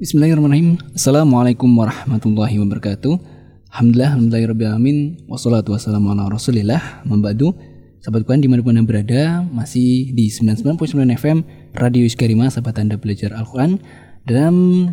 Bismillahirrahmanirrahim. Assalamualaikum warahmatullahi wabarakatuh. Alhamdulillah, alhamdulillahirrahmanirrahim. Wassalatu wassalamu ala rasulillah. Membadu, sahabat Quran di mana pun anda berada, masih di 99.9 FM Radio Iskarima, sahabat anda belajar Al-Quran dalam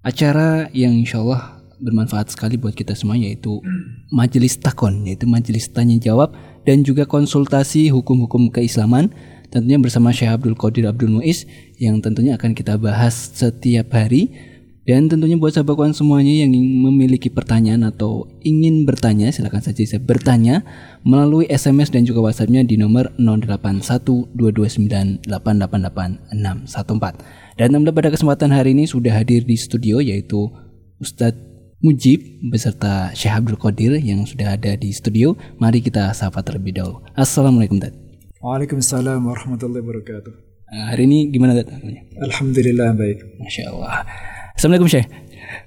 acara yang insya Allah bermanfaat sekali buat kita semua yaitu majelis takon yaitu majelis tanya jawab dan juga konsultasi hukum-hukum keislaman tentunya bersama Syekh Abdul Qadir Abdul Muiz yang tentunya akan kita bahas setiap hari dan tentunya buat sahabat kawan semuanya yang memiliki pertanyaan atau ingin bertanya silahkan saja bisa bertanya melalui SMS dan juga WhatsAppnya di nomor 081229888614 dan pada kesempatan hari ini sudah hadir di studio yaitu Ustadz Mujib beserta Syekh Abdul Qadir yang sudah ada di studio. Mari kita sapa terlebih dahulu. Assalamualaikum Dad. Waalaikumsalam warahmatullahi wabarakatuh. Uh, hari ini gimana Dad? Alhamdulillah baik. Masya Allah. Assalamualaikum Syekh.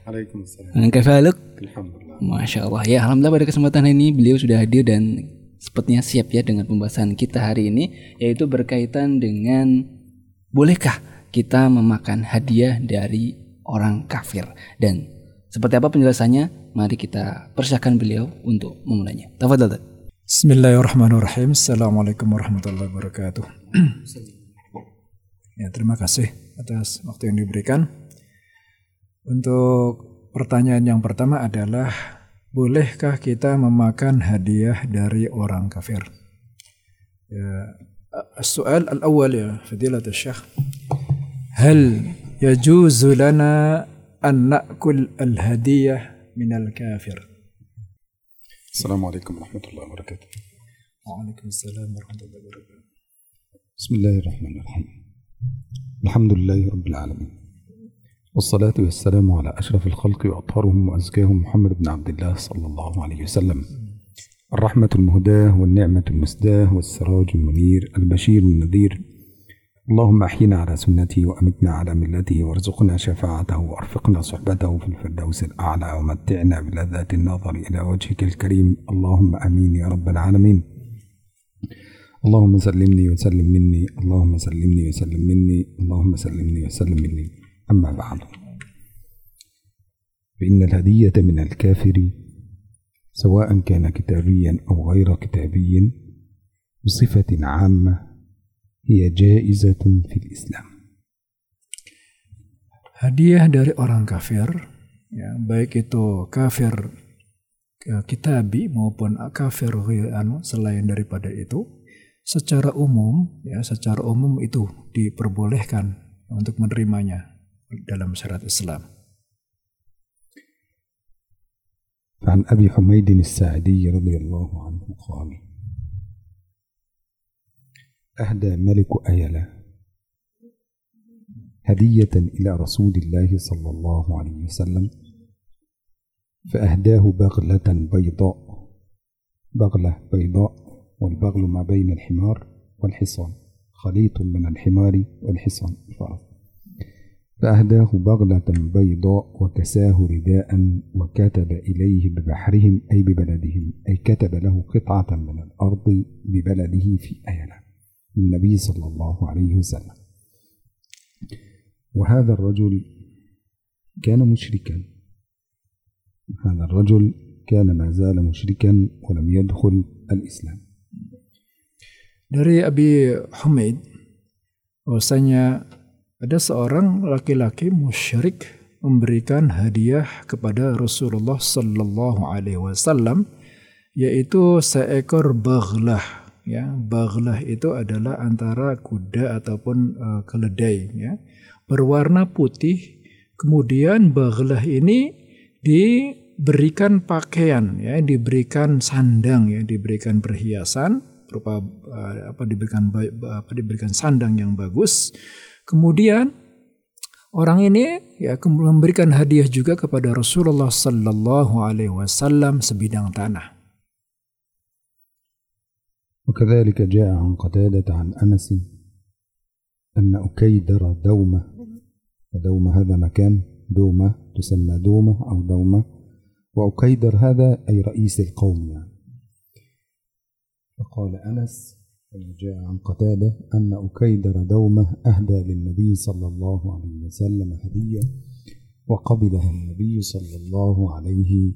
Waalaikumsalam. Kafaluk. Alhamdulillah. Masya Allah. Ya Alhamdulillah pada kesempatan ini beliau sudah hadir dan sepertinya siap ya dengan pembahasan kita hari ini yaitu berkaitan dengan bolehkah kita memakan hadiah dari orang kafir dan seperti apa penjelasannya? Mari kita persiapkan beliau untuk memulainya. Tafadhal. Bismillahirrahmanirrahim. Assalamualaikum warahmatullahi wabarakatuh. ya, terima kasih atas waktu yang diberikan. Untuk pertanyaan yang pertama adalah bolehkah kita memakan hadiah dari orang kafir? Ya, soal al-awwal ya, fadilat syekh. Hal yajuzulana an na'kul al-hadiyah minal kafir? السلام عليكم ورحمة الله وبركاته. وعليكم السلام ورحمة الله وبركاته. بسم الله الرحمن الرحيم. الحمد لله رب العالمين. والصلاة والسلام على أشرف الخلق وأطهرهم وأزكاهم محمد بن عبد الله صلى الله عليه وسلم. الرحمة المهداة والنعمة المسداة والسراج المنير البشير النذير اللهم أحينا على سنته وأمتنا على ملته وارزقنا شفاعته وأرفقنا صحبته في الفردوس الأعلى ومتعنا بلذات النظر إلى وجهك الكريم. اللهم أمين يا رب العالمين. اللهم سلمني وسلم مني. اللهم سلمني وسلم مني. اللهم سلمني وسلم مني. أما بعد. فإن الهدية من الكافر سواء كان كتابيا أو غير كتابي بصفة عامة هي جائزة في الإسلام hadiah dari orang kafir ya baik itu kafir ya, kitabi maupun kafir anu selain daripada itu secara umum ya secara umum itu diperbolehkan untuk menerimanya dalam syariat Islam. عن أبي حميد الساعدي رضي الله عنه قال أهدى ملك أيلة هدية إلى رسول الله صلى الله عليه وسلم. فأهداه بغلة بيضاء. بغلة بيضاء والبغل ما بين الحمار والحصان. خليط من الحمار والحصان. الفرس فأهداه بغلة بيضاء وكساه رداء وكتب إليه ببحرهم أي ببلدهم. أي كتب له قطعة من الأرض ببلده في أيلة النبي صلى الله عليه وسلم وهذا الرجل كان مشركا هذا الرجل كان ما زال مشركا ولم يدخل الإسلام Dari Abi Humaid bahwasanya ada seorang laki-laki musyrik memberikan hadiah kepada Rasulullah Sallallahu Alaihi Wasallam yaitu seekor baghlah ya. Baghlah itu adalah antara kuda ataupun uh, keledai ya. Berwarna putih kemudian baghlah ini diberikan pakaian ya. Diberikan sandang ya. Diberikan perhiasan berupa uh, apa diberikan apa diberikan sandang yang bagus. Kemudian orang ini ya memberikan hadiah juga kepada Rasulullah sallallahu alaihi wasallam sebidang tanah وكذلك جاء عن قتادة عن أنس أن أكيدر دومة ودومة هذا مكان دومة تسمى دومة أو دومة وأكيدر هذا أي رئيس القوم يعني. فقال أنس جاء عن قتادة أن أكيدر دومة أهدى للنبي صلى الله عليه وسلم هدية وقبلها النبي صلى الله عليه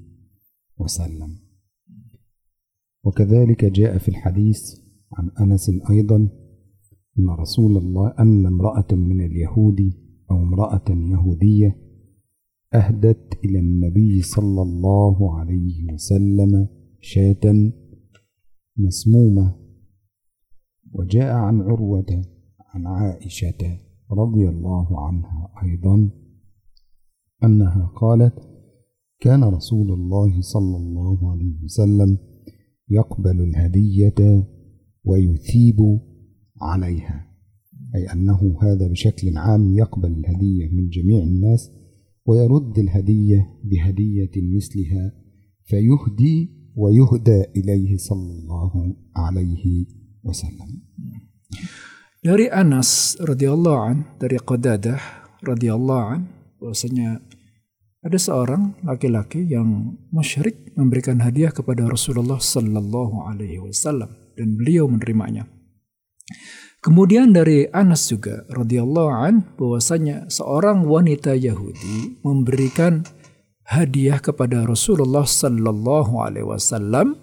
وسلم. وكذلك جاء في الحديث عن أنس أيضا أن رسول الله أن امرأة من اليهود أو امرأة يهودية أهدت إلى النبي صلى الله عليه وسلم شاة مسمومة. وجاء عن عروة عن عائشة رضي الله عنها أيضا أنها قالت كان رسول الله صلى الله عليه وسلم يقبل الهدية ويثيب عليها أي أنه هذا بشكل عام يقبل الهدية من جميع الناس ويرد الهدية بهدية مثلها فيهدي ويهدى إليه صلى الله عليه wasallam. Dari Anas radhiyallahu an, dari Qadadah radhiyallahu an, bahwasanya ada seorang laki-laki yang musyrik memberikan hadiah kepada Rasulullah sallallahu alaihi wasallam dan beliau menerimanya. Kemudian dari Anas juga radhiyallahu an bahwasanya seorang wanita Yahudi memberikan hadiah kepada Rasulullah sallallahu alaihi wasallam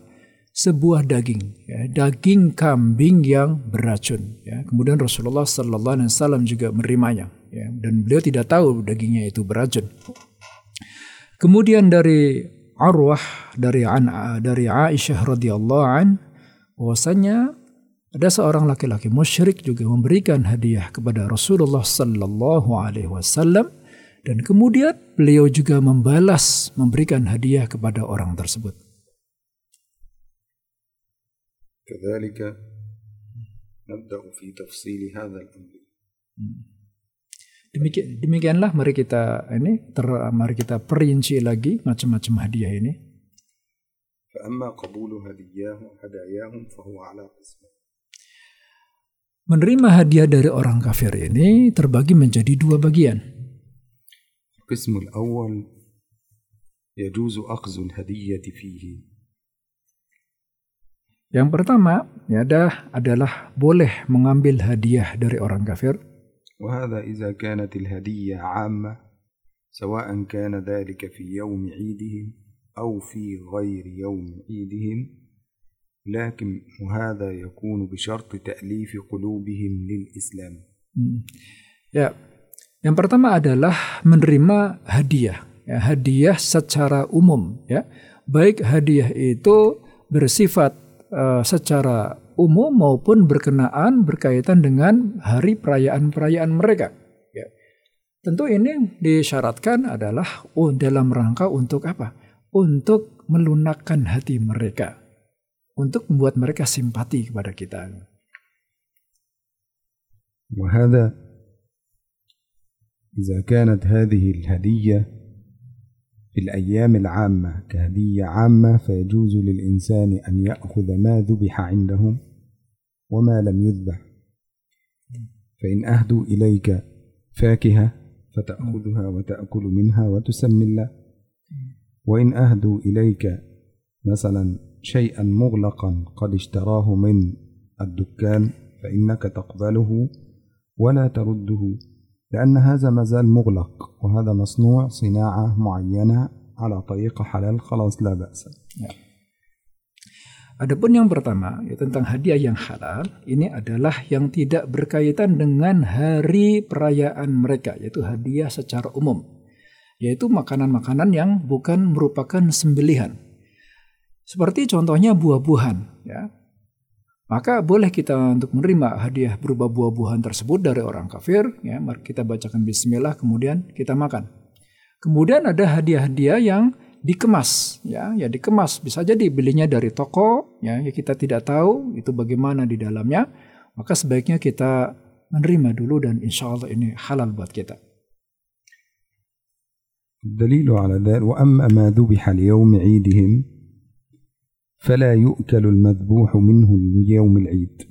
sebuah daging, ya, daging kambing yang beracun. Ya. Kemudian Rasulullah sallallahu alaihi wasallam juga menerimanya, ya, dan beliau tidak tahu dagingnya itu beracun. Kemudian dari Arwah dari An dari Aisyah radhiyallahu an bahwasanya ada seorang laki-laki musyrik juga memberikan hadiah kepada Rasulullah sallallahu alaihi wasallam dan kemudian beliau juga membalas memberikan hadiah kepada orang tersebut. كذلك نبدأ في تفصيل هذا الأمر. Demikian, demikianlah mari kita ini ter, mari kita perinci lagi macam-macam hadiah ini. Menerima hadiah dari orang kafir ini terbagi menjadi dua bagian. Yang pertama ya adalah boleh mengambil hadiah dari orang kafir. وهذا إذا كانت الهدية عامة سواء كان ذلك في يوم عيدهم أو في غير يوم عيدهم لكن وهذا يكون بشرط تأليف قلوبهم للإسلام Hmm. Ya, yang pertama adalah menerima hadiah. Ya, hadiah secara umum, ya. Baik hadiah itu bersifat uh, secara umum maupun berkenaan berkaitan dengan hari perayaan-perayaan mereka. Ya. Tentu ini disyaratkan adalah oh, dalam rangka untuk apa? Untuk melunakkan hati mereka, untuk membuat mereka simpati kepada kita. وهذا إذا كانت هذه الهدية في الأيام العامة كهدية عامة فيجوز للإنسان أن يأخذ ما ذبح عندهم وما لم يذبح. فإن أهدوا إليك فاكهة فتأخذها وتأكل منها وتسمي الله. وإن أهدوا إليك مثلا شيئا مغلقا قد اشتراه من الدكان فإنك تقبله ولا ترده لأن هذا ما زال مغلق وهذا مصنوع صناعة معينة على طريقة حلال خلاص لا بأس Adapun yang pertama ya, tentang hadiah yang halal ini adalah yang tidak berkaitan dengan hari perayaan mereka yaitu hadiah secara umum yaitu makanan-makanan yang bukan merupakan sembelihan seperti contohnya buah-buahan ya maka boleh kita untuk menerima hadiah berupa buah-buahan tersebut dari orang kafir ya mari kita bacakan bismillah kemudian kita makan kemudian ada hadiah-hadiah yang dikemas ya ya dikemas bisa jadi belinya dari toko ya, ya kita tidak tahu itu bagaimana di dalamnya maka sebaiknya kita menerima dulu dan insya Allah ini halal buat kita الدليل على ذلك وأما ما ذبح ليوم عيدهم فلا يؤكل المذبوح منه ليوم العيد.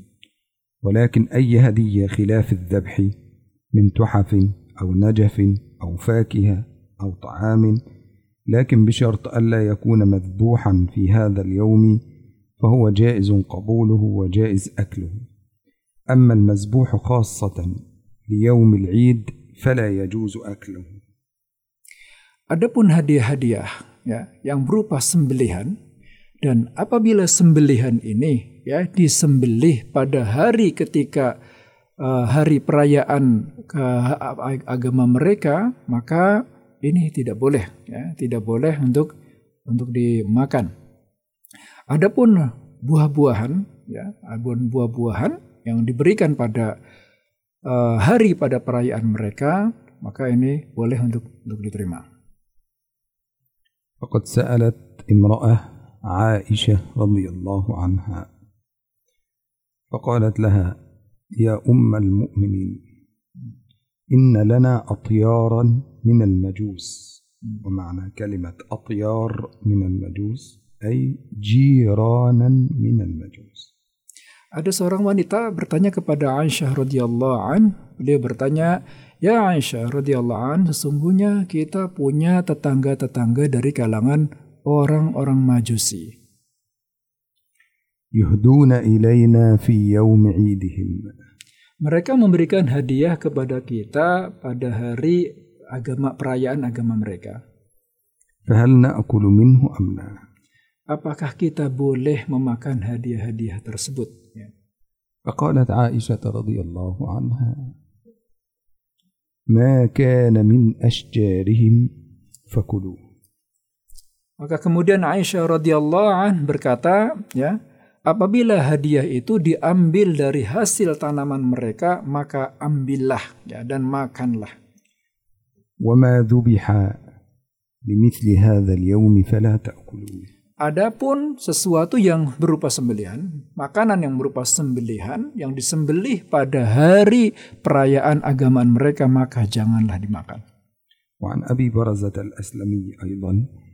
ولكن أي هدية خلاف الذبح من تحف أو نجف أو فاكهة أو طعام لكن بشرط ألا يكون مذبوحا في هذا اليوم فهو جائز قبوله وجائز أكله. أما المذبوح خاصة ليوم العيد فلا يجوز أكله. Adapun hadiah-hadiah ya yang berupa sembelihan Dan apabila sembelihan ini ya disembelih pada hari ketika uh, hari perayaan eh, ke agama mereka, maka ini tidak boleh ya, tidak boleh untuk untuk dimakan. Adapun buah-buahan ya, adapun buah-buahan yang diberikan pada uh, hari pada perayaan mereka, maka ini boleh untuk untuk diterima. saya alat imra'ah عائشة رضي الله عنها فقالت لها يا أم المؤمنين إن لنا أطيارا من المجوس ومعنى كلمة أطيار من المجوس أي جيرانا من المجوس Ada seorang wanita bertanya kepada Aisyah radhiyallahu an. Beliau bertanya, "Ya Aisyah radhiyallahu an, sesungguhnya kita punya tetangga-tetangga dari kalangan orang-orang Majusi." Yuhduna ilaina fi yawm 'idihim. Mereka memberikan hadiah kepada kita pada hari agama perayaan agama mereka. فهل نأكل منه أم لا؟ Apakah kita boleh memakan hadiah-hadiah tersebut? Ya. فقالت عائشة رضي الله عنها ما كان من أشجارهم فكلوا Maka kemudian Aisyah radhiyallahu an berkata, ya, apabila hadiah itu diambil dari hasil tanaman mereka, maka ambillah ya dan makanlah. وما ذبح لمثل هذا اليوم فلا تأكلوا Adapun sesuatu yang berupa sembelihan, makanan yang berupa sembelihan yang disembelih pada hari perayaan agamaan mereka maka janganlah dimakan. وعن أبي برزة الأسلمي أيضا D-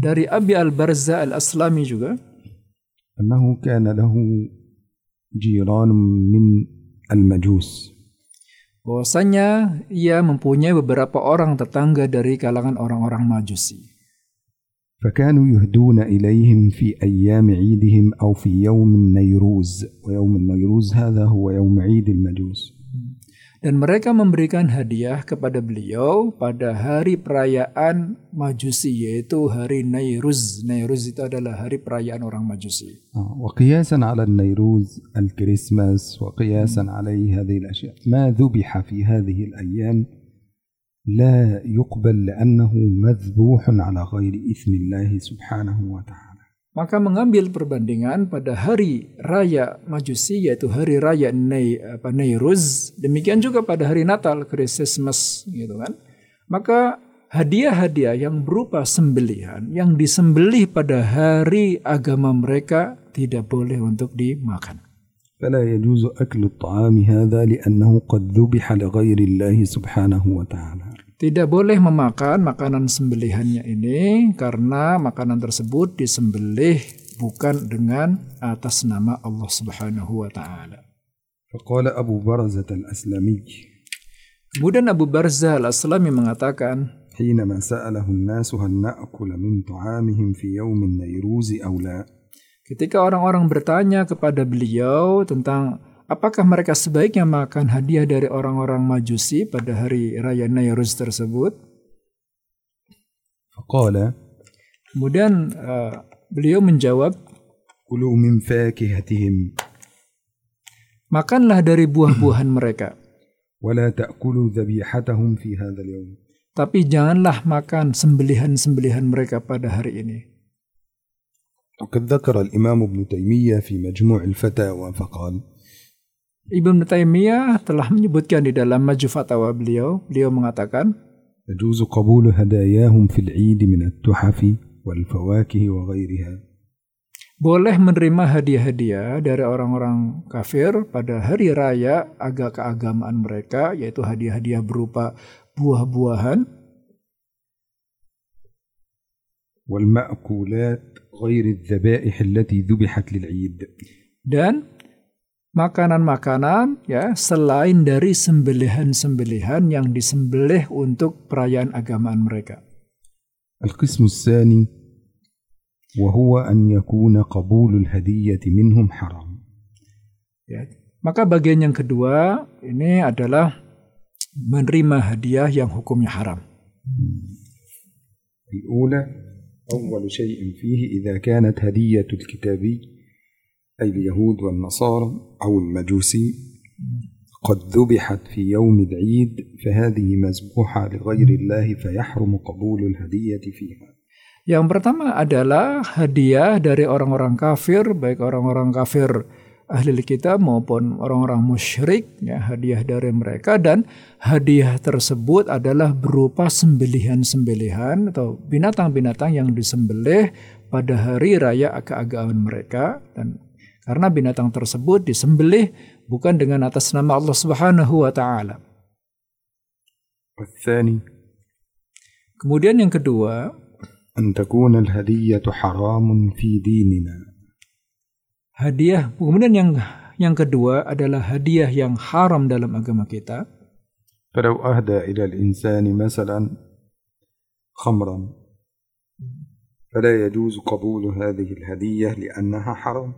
Dari Abi Al-Barza Al-Aslami juga أنه كان له جيران من المجوس bahwasanya ia mempunyai beberapa orang tetangga dari kalangan orang-orang Majusi. فكانوا يهدون إليهم في أيام عيدهم أو في يوم النيروز ويوم النيروز هذا هو يوم عيد المجوس Dan mereka memberikan hadiah kepada beliau pada hari perayaan Majusi yaitu hari Nairuz. Nairuz itu adalah hari perayaan orang Majusi. آه، وقياسا على النيروز الكريسماس وقياسا عليه هذه الأشياء ما ذبح في هذه الأيام لا يقبل لأنه مذبوح على غير إثم الله سبحانه وتعالى Maka mengambil perbandingan pada hari raya Majusi yaitu hari raya Nai, apa, Nairuz, demikian juga pada hari Natal Christmas gitu kan. Maka hadiah-hadiah yang berupa sembelihan yang disembelih pada hari agama mereka tidak boleh untuk dimakan. فلا يجوز أكل الطعام هذا لأنه قد ذبح لغير الله سبحانه وتعالى tidak boleh memakan makanan sembelihannya ini karena makanan tersebut disembelih bukan dengan atas nama Allah Subhanahu wa taala. Faqala Abu Barzah al-Aslami. Kemudian Abu Barzah al-Aslami mengatakan, "Hinama sa'alahu an-nas hal na'kul min ta'amihim fi yawm an-nayruz aw la?" Ketika orang-orang bertanya kepada beliau tentang apakah mereka sebaiknya makan hadiah dari orang-orang Majusi pada hari raya Nairuz tersebut, فقال kemudian uh, beliau menjawab, كلوا من فاكهتهم makanlah dari buah-buahan mereka, ولا تأكلوا ذبيحتهم في هذا اليوم tapi janganlah makan sembelihan-sembelihan mereka pada hari ini. وقد ذكر الإمام ابن تيمية في مجموع الفتاوى فقال Ibnu Taimiyah telah menyebutkan di dalam Maju Fatawa beliau, beliau mengatakan, يجوز قبول هداياهم في العيد من التحف والفواكه وغيرها boleh menerima hadiah-hadiah dari orang-orang kafir pada hari raya agak keagamaan mereka, yaitu hadiah-hadiah berupa buah-buahan والمأكولات غير الذبائح التي ذبحت للعيد dan makanan-makanan ya selain dari sembelihan-sembelihan yang disembelih untuk perayaan agamaan mereka. القسم الثاني وهو أن يكون قبول الهدية منهم حرام Ya. Maka bagian yang kedua ini adalah menerima hadiah yang hukumnya haram. الأولى أول شيء فيه إذا كانت هدية الكتابي أي اليهود والنصارى أو المجوسي قد ذبحت في يوم العيد فهذه مذبوحة لغير الله فيحرم قبول الهدية فيها Yang pertama adalah hadiah dari orang-orang kafir, baik orang-orang kafir ahli kitab maupun orang-orang musyrik, ya, hadiah dari mereka dan hadiah tersebut adalah berupa sembelihan-sembelihan atau binatang-binatang yang disembelih pada hari raya keagamaan mereka dan karena binatang tersebut disembelih bukan dengan atas nama Allah Subhanahu wa taala. Kemudian yang kedua, أن تكون الهدية حرام في ديننا hadiah kemudian yang yang kedua adalah hadiah yang haram dalam agama kita فلو أهدى إلى الإنسان مثلا خمرا فلا يجوز قبول هذه الهدية لأنها حرام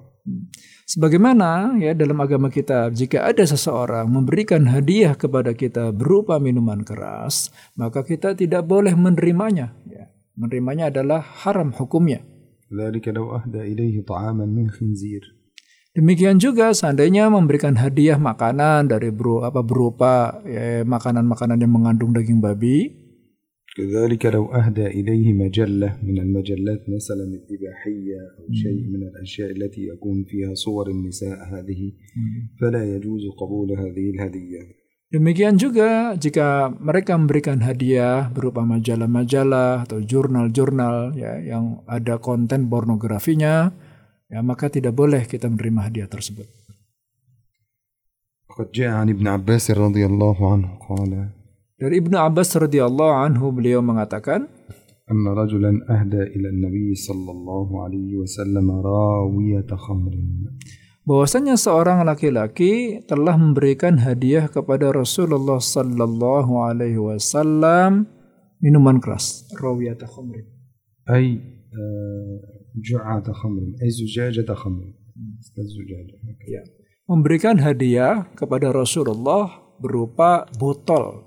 Sebagaimana ya dalam agama kita jika ada seseorang memberikan hadiah kepada kita berupa minuman keras, maka kita tidak boleh menerimanya ya menerimanya adalah haram hukumnya. Demikian juga seandainya memberikan hadiah makanan dari bro, apa berupa ya, makanan-makanan yang mengandung daging babi. كذلك لو أهدى إليه مجلة من المجلات مثلا الإباحية أو شيء من الأشياء التي يكون فيها صور النساء هذه فلا يجوز قبول هذه الهدية Demikian juga jika mereka memberikan hadiah berupa majalah-majalah atau jurnal-jurnal ya yang ada konten pornografinya, ya maka tidak boleh kita menerima hadiah tersebut. Dari Ibnu Abbas radhiyallahu anhu beliau mengatakan أن رجلا أهدى إلى النبي صلى الله عليه وسلم راوية خمر bahwasanya seorang laki-laki telah memberikan hadiah kepada Rasulullah sallallahu alaihi wasallam minuman keras rawiyat khamrin ay ju'at khamrin ay zujajat khamrin ya memberikan hadiah kepada Rasulullah berupa botol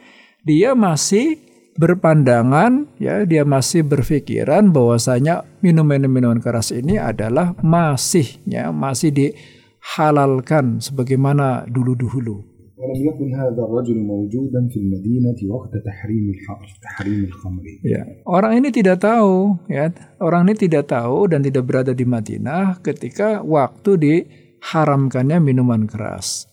dia masih berpandangan ya dia masih berpikiran bahwasanya minuman-minuman keras ini adalah masihnya masih dihalalkan sebagaimana dulu-dulu. Ya, orang ini tidak tahu ya, orang ini tidak tahu dan tidak berada di Madinah ketika waktu diharamkannya minuman keras.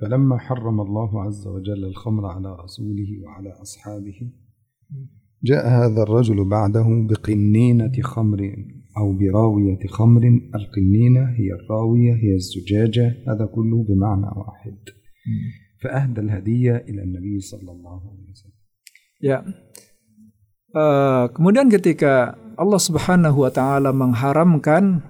فلما حرم الله عز وجل الخمر على رسوله وعلى أصحابه جاء هذا الرجل بعده بقنينة خمر أو براوية خمر. القنينة هي الراوية هي الزجاجة هذا كله بمعنى واحد. فأهدى الهدية إلى النبي صلى الله عليه وسلم. Ya. Uh, kemudian ketika Allah Subhanahu wa taala mengharamkan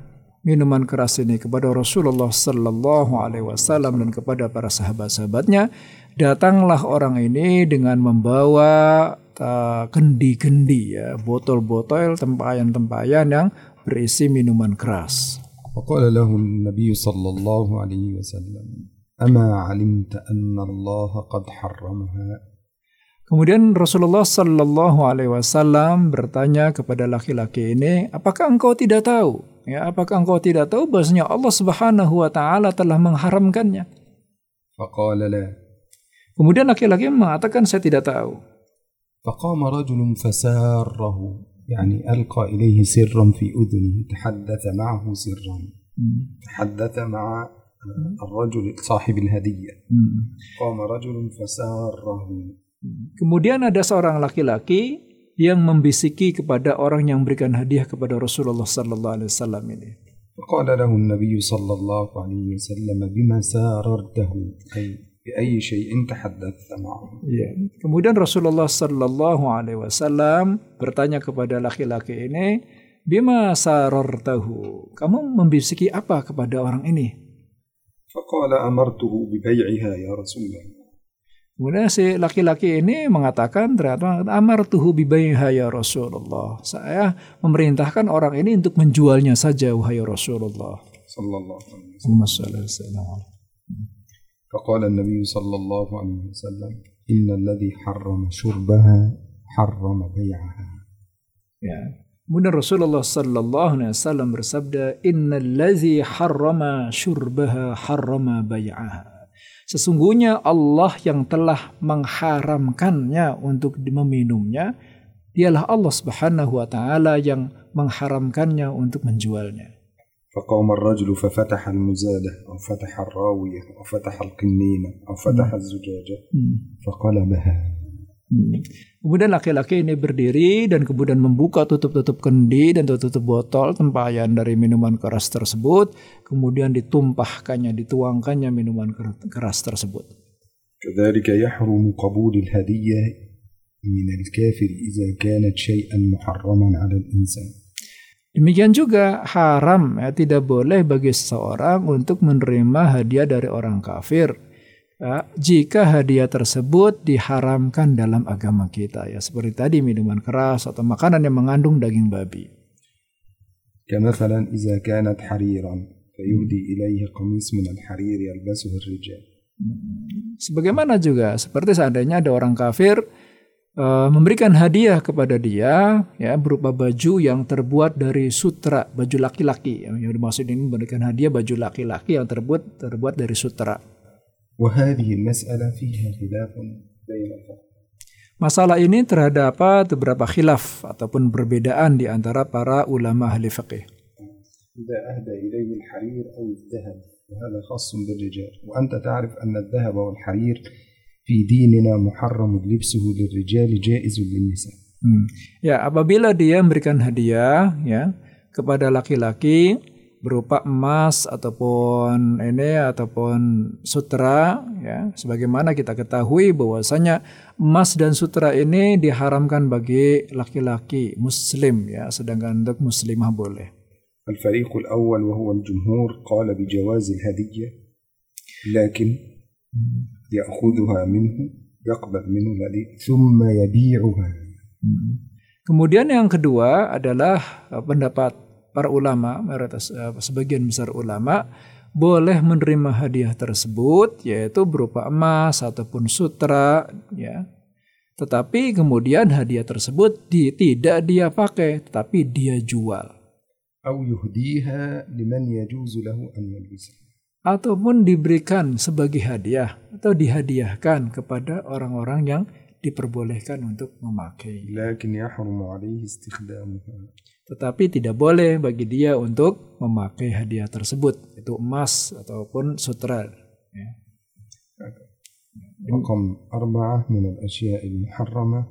minuman keras ini kepada Rasulullah Sallallahu Alaihi Wasallam dan kepada para sahabat-sahabatnya, datanglah orang ini dengan membawa kendi-kendi ya, botol-botol tempayan-tempayan yang berisi minuman keras. وقال له النبي صلى الله عليه وسلم أما علمت أن الله قد حرمها Kemudian Rasulullah Sallallahu Alaihi Wasallam bertanya kepada laki-laki ini, apakah engkau tidak tahu? Ya, apakah engkau tidak tahu bahwasanya Allah Subhanahu Wa Taala telah mengharamkannya? Kemudian laki-laki mengatakan saya tidak tahu. فقام رجل فساره يعني ألقى إليه سرا في أذنه تحدث معه سرا تحدث مع الرجل صاحب الهدية قام رجل فساره Kemudian ada seorang laki-laki yang membisiki kepada orang yang memberikan hadiah kepada Rasulullah sallallahu alaihi wasallam ini. فقال له النبي صلى الله عليه وسلم بما ساررته أي بأي شيء تحدثت معه Ya. Kemudian Rasulullah Sallallahu Alaihi Wasallam bertanya kepada laki-laki ini, bima sarartahu. Kamu membisiki apa kepada orang ini? فقال أمرته ببيعها يا رسول الله Kemudian si laki-laki ini mengatakan ternyata amar tuhu bibaiha ya Rasulullah. Saya memerintahkan orang ini untuk menjualnya saja wahai Rasulullah. صلى الله عليه وسلم Allahumma shalli wa sallim alaihi. فقال النبي صلى الله عليه وسلم إن الذي حرم شربها حرم بيعها Ya. Kemudian Rasulullah sallallahu alaihi wasallam bersabda, "Innallazi harrama syurbaha harrama bai'aha." Sesungguhnya Allah yang telah mengharamkannya untuk meminumnya, dialah Allah Subhanahu wa taala yang mengharamkannya untuk menjualnya. فقام الرجل ففتح المزادة أو فتح الراوية أو فتح القنينة أو فتح الزجاجة فقلبها Hmm. Kemudian laki-laki ini berdiri dan kemudian membuka tutup-tutup kendi dan tutup-tutup botol tempayan dari minuman keras tersebut. Kemudian ditumpahkannya, dituangkannya minuman ker- keras tersebut. كذلك يحرم قبول الهدية من الكافر إذا كانت شيئا محرما على الإنسان Demikian juga haram ya tidak boleh bagi seseorang untuk menerima hadiah dari orang kafir ya, jika hadiah tersebut diharamkan dalam agama kita ya seperti tadi minuman keras atau makanan yang mengandung daging babi. كمثلا إذا كانت حريرا فيهدي إليه قميص من الحرير يلبسه الرجال Sebagaimana juga seperti seandainya ada orang kafir eh, memberikan hadiah kepada dia ya berupa baju yang terbuat dari sutra, baju laki-laki. Yang dimaksud ini memberikan hadiah baju laki-laki yang terbuat terbuat dari sutra. وهذه المسألة فيها خلاف بين الفقهاء Masalah ini terhadap apa beberapa khilaf ataupun perbedaan di antara para ulama ahli fikih. إذا أهدى إليه الحرير أو الذهب وهذا خاص بالرجال وأنت تعرف أن الذهب والحرير في ديننا محرم لبسه للرجال جائز للنساء Hmm. Ya, apabila dia memberikan hadiah ya kepada laki-laki berupa emas ataupun ini ataupun sutra ya sebagaimana kita ketahui bahwasanya emas dan sutra ini diharamkan bagi laki-laki muslim ya sedangkan untuk muslimah boleh. الفريق الأول وهو الجمهور قال بجواز الهدية لكن يأخذها منه يقبل منه الهدية ثم يبيعها Kemudian yang kedua adalah eh, pendapat para ulama eh, sebagian besar ulama boleh menerima hadiah tersebut yaitu berupa emas ataupun sutra ya. Tetapi kemudian hadiah tersebut di, tidak dia pakai tetapi dia jual. Ataupun diberikan sebagai hadiah atau dihadiahkan kepada orang-orang yang diperbolehkan untuk memakai Tetapi tidak boleh bagi dia untuk memakai hadiah tersebut, itu emas ataupun sutra. Ya. رقم أربعة من الأشياء المحرمة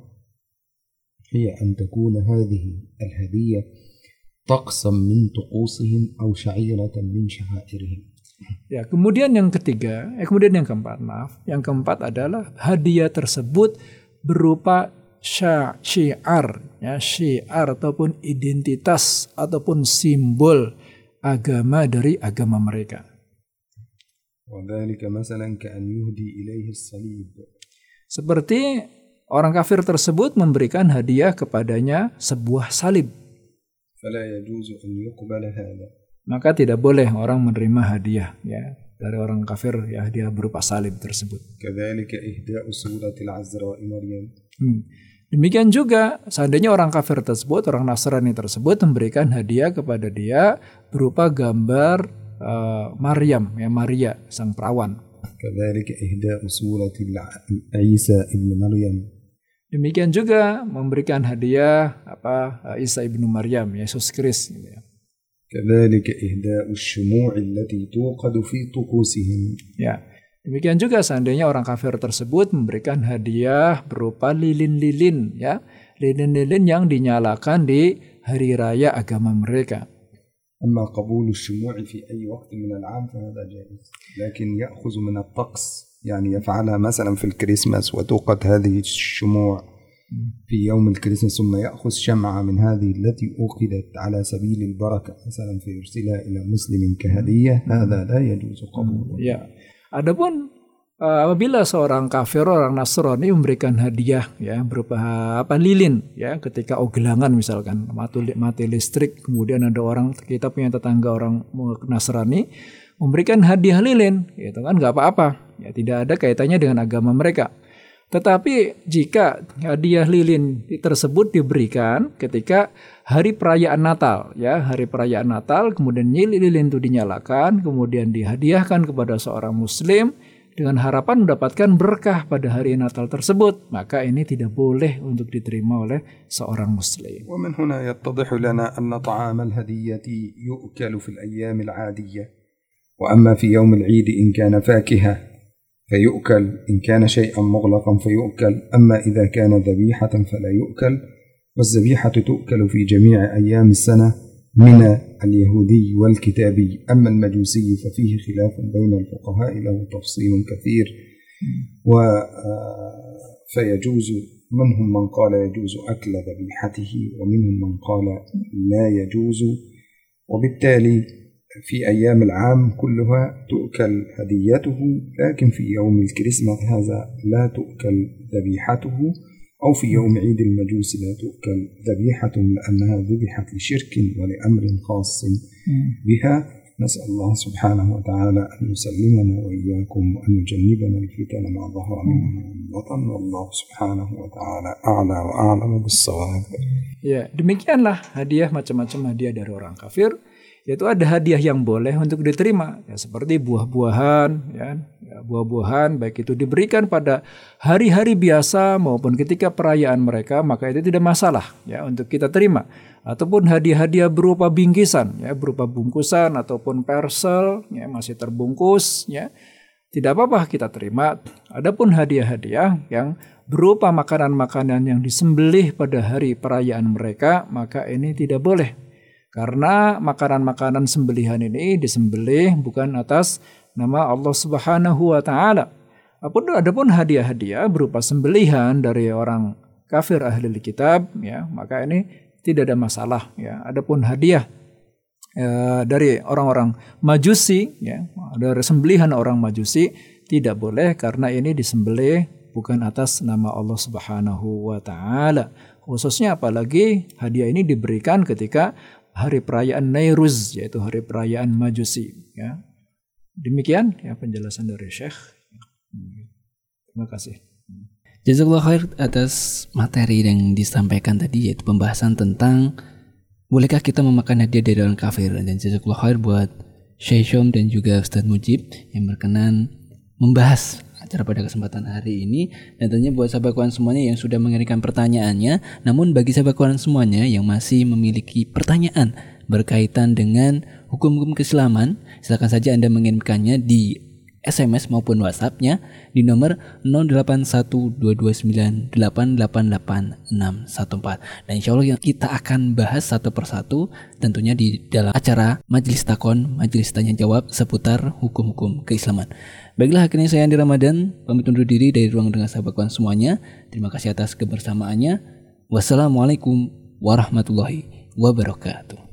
هي أن تكون هذه الهدية طقسا من طقوسهم أو شعيرة من شعائرهم Ya, kemudian yang ketiga, eh kemudian yang keempat, maaf, yang keempat adalah hadiah tersebut berupa syiar ya syiar ataupun identitas ataupun simbol agama dari agama mereka. Seperti orang kafir tersebut memberikan hadiah kepadanya sebuah salib. Maka tidak boleh orang menerima hadiah ya dari orang kafir ya hadiah berupa salib tersebut. Hmm. Demikian juga seandainya orang kafir tersebut, orang Nasrani tersebut memberikan hadiah kepada dia berupa gambar eh, Maryam ya Maria sang perawan. كذلك إهداء سورة الع- عيسى ابن مريم Demikian juga memberikan hadiah apa eh, Isa ibnu Maryam Yesus Kristus gitu ya. كذلك إهداء الشموع التي توقد في طقوسهم Ya. Demikian juga seandainya orang kafir tersebut memberikan hadiah berupa lilin-lilin ya, lilin-lilin yang dinyalakan di hari raya agama mereka. أما قبول الشموع في أي وقت من العام فهذا جائز. لكن يأخذ من الطقس يعني يفعلها مثلا في الكريسماس وتوقد هذه الشموع في يوم الكريسماس ثم يأخذ شمعة من هذه التي أوقدت على سبيل البركة مثلا فيرسلها إلى مسلم كهدية هذا لا يجوز قبوله. Ya, adapun eh, apabila seorang kafir orang Nasrani memberikan hadiah ya berupa apa lilin ya ketika ogelangan misalkan mati, mati listrik kemudian ada orang kita punya tetangga orang Nasrani memberikan hadiah lilin itu kan nggak apa-apa. Ya tidak ada kaitannya dengan agama mereka tetapi jika hadiah lilin tersebut diberikan ketika hari perayaan Natal, ya hari perayaan Natal, kemudian lilin itu dinyalakan, kemudian dihadiahkan kepada seorang Muslim dengan harapan mendapatkan berkah pada hari Natal tersebut, maka ini tidak boleh untuk diterima oleh seorang Muslim. ومن هنا يتضح لنا أن طعام الهدية يؤكل في الأيام العادية وأما في يوم العيد إن كان فاكهة فيؤكل. إن كان شيئا مغلقا فيؤكل. أما إذا كان ذبيحة فلا يؤكل. والذبيحة تؤكل في جميع أيام السنة من اليهودي والكتابي. أما المجوسي ففيه خلاف بين الفقهاء له تفصيل كثير. و آه، فيجوز منهم من قال يجوز أكل ذبيحته ومنهم من قال لا يجوز. وبالتالي في أيام العام كلها تؤكل هديته لكن في يوم الكريسماس هذا لا تؤكل ذبيحته أو في يوم عيد المجوس لا تؤكل ذبيحة لأنها ذبحت لشرك ولأمر خاص بها. نسأل الله سبحانه وتعالى أن يسلمنا وإياكم وأن يجنبنا الفتن ما ظهر منها ومن بطن والله سبحانه وتعالى أعلى وأعلم بالصواب. Ya, demikianlah hadiah macam-macam hadiah dari orang kafir. Yaitu ada hadiah yang boleh untuk diterima, ya seperti buah-buahan, ya, ya, buah-buahan baik itu diberikan pada hari-hari biasa maupun ketika perayaan mereka, maka itu tidak masalah ya untuk kita terima. Ataupun hadiah-hadiah berupa bingkisan, ya berupa bungkusan ataupun persel, ya masih terbungkus, ya tidak apa-apa kita terima. Adapun hadiah-hadiah yang berupa makanan-makanan yang disembelih pada hari perayaan mereka, maka ini tidak boleh. Karena makanan-makanan sembelihan ini disembelih bukan atas nama Allah Subhanahu wa taala. Apa pun adapun hadiah-hadiah berupa sembelihan dari orang kafir ahli kitab ya, maka ini tidak ada masalah ya. Adapun hadiah eh, dari orang-orang Majusi ya, dari sembelihan orang Majusi tidak boleh karena ini disembelih bukan atas nama Allah Subhanahu wa taala. Khususnya apalagi hadiah ini diberikan ketika hari perayaan Nairuz yaitu hari perayaan Majusi ya. Demikian ya penjelasan dari Syekh. Terima kasih. Jazakallah khair atas materi yang disampaikan tadi yaitu pembahasan tentang bolehkah kita memakan hadiah dari orang kafir dan jazakallah khair buat Syekh Syom dan juga Ustadz Mujib yang berkenan membahas acara pada kesempatan hari ini. Dan tentunya buat sahabat kawan semuanya yang sudah mengirimkan pertanyaannya namun bagi sahabat kawan semuanya yang masih memiliki pertanyaan berkaitan dengan hukum-hukum keislaman silakan saja Anda mengirimkannya di SMS maupun WhatsApp-nya di nomor 081229888614. Dan insya Allah yang kita akan bahas satu persatu tentunya di dalam acara Majelis Takon, Majelis Tanya Jawab seputar hukum-hukum keislaman. Baiklah akhirnya saya Andi Ramadan pamit undur diri dari ruang dengar sahabat semuanya. Terima kasih atas kebersamaannya. Wassalamualaikum warahmatullahi wabarakatuh.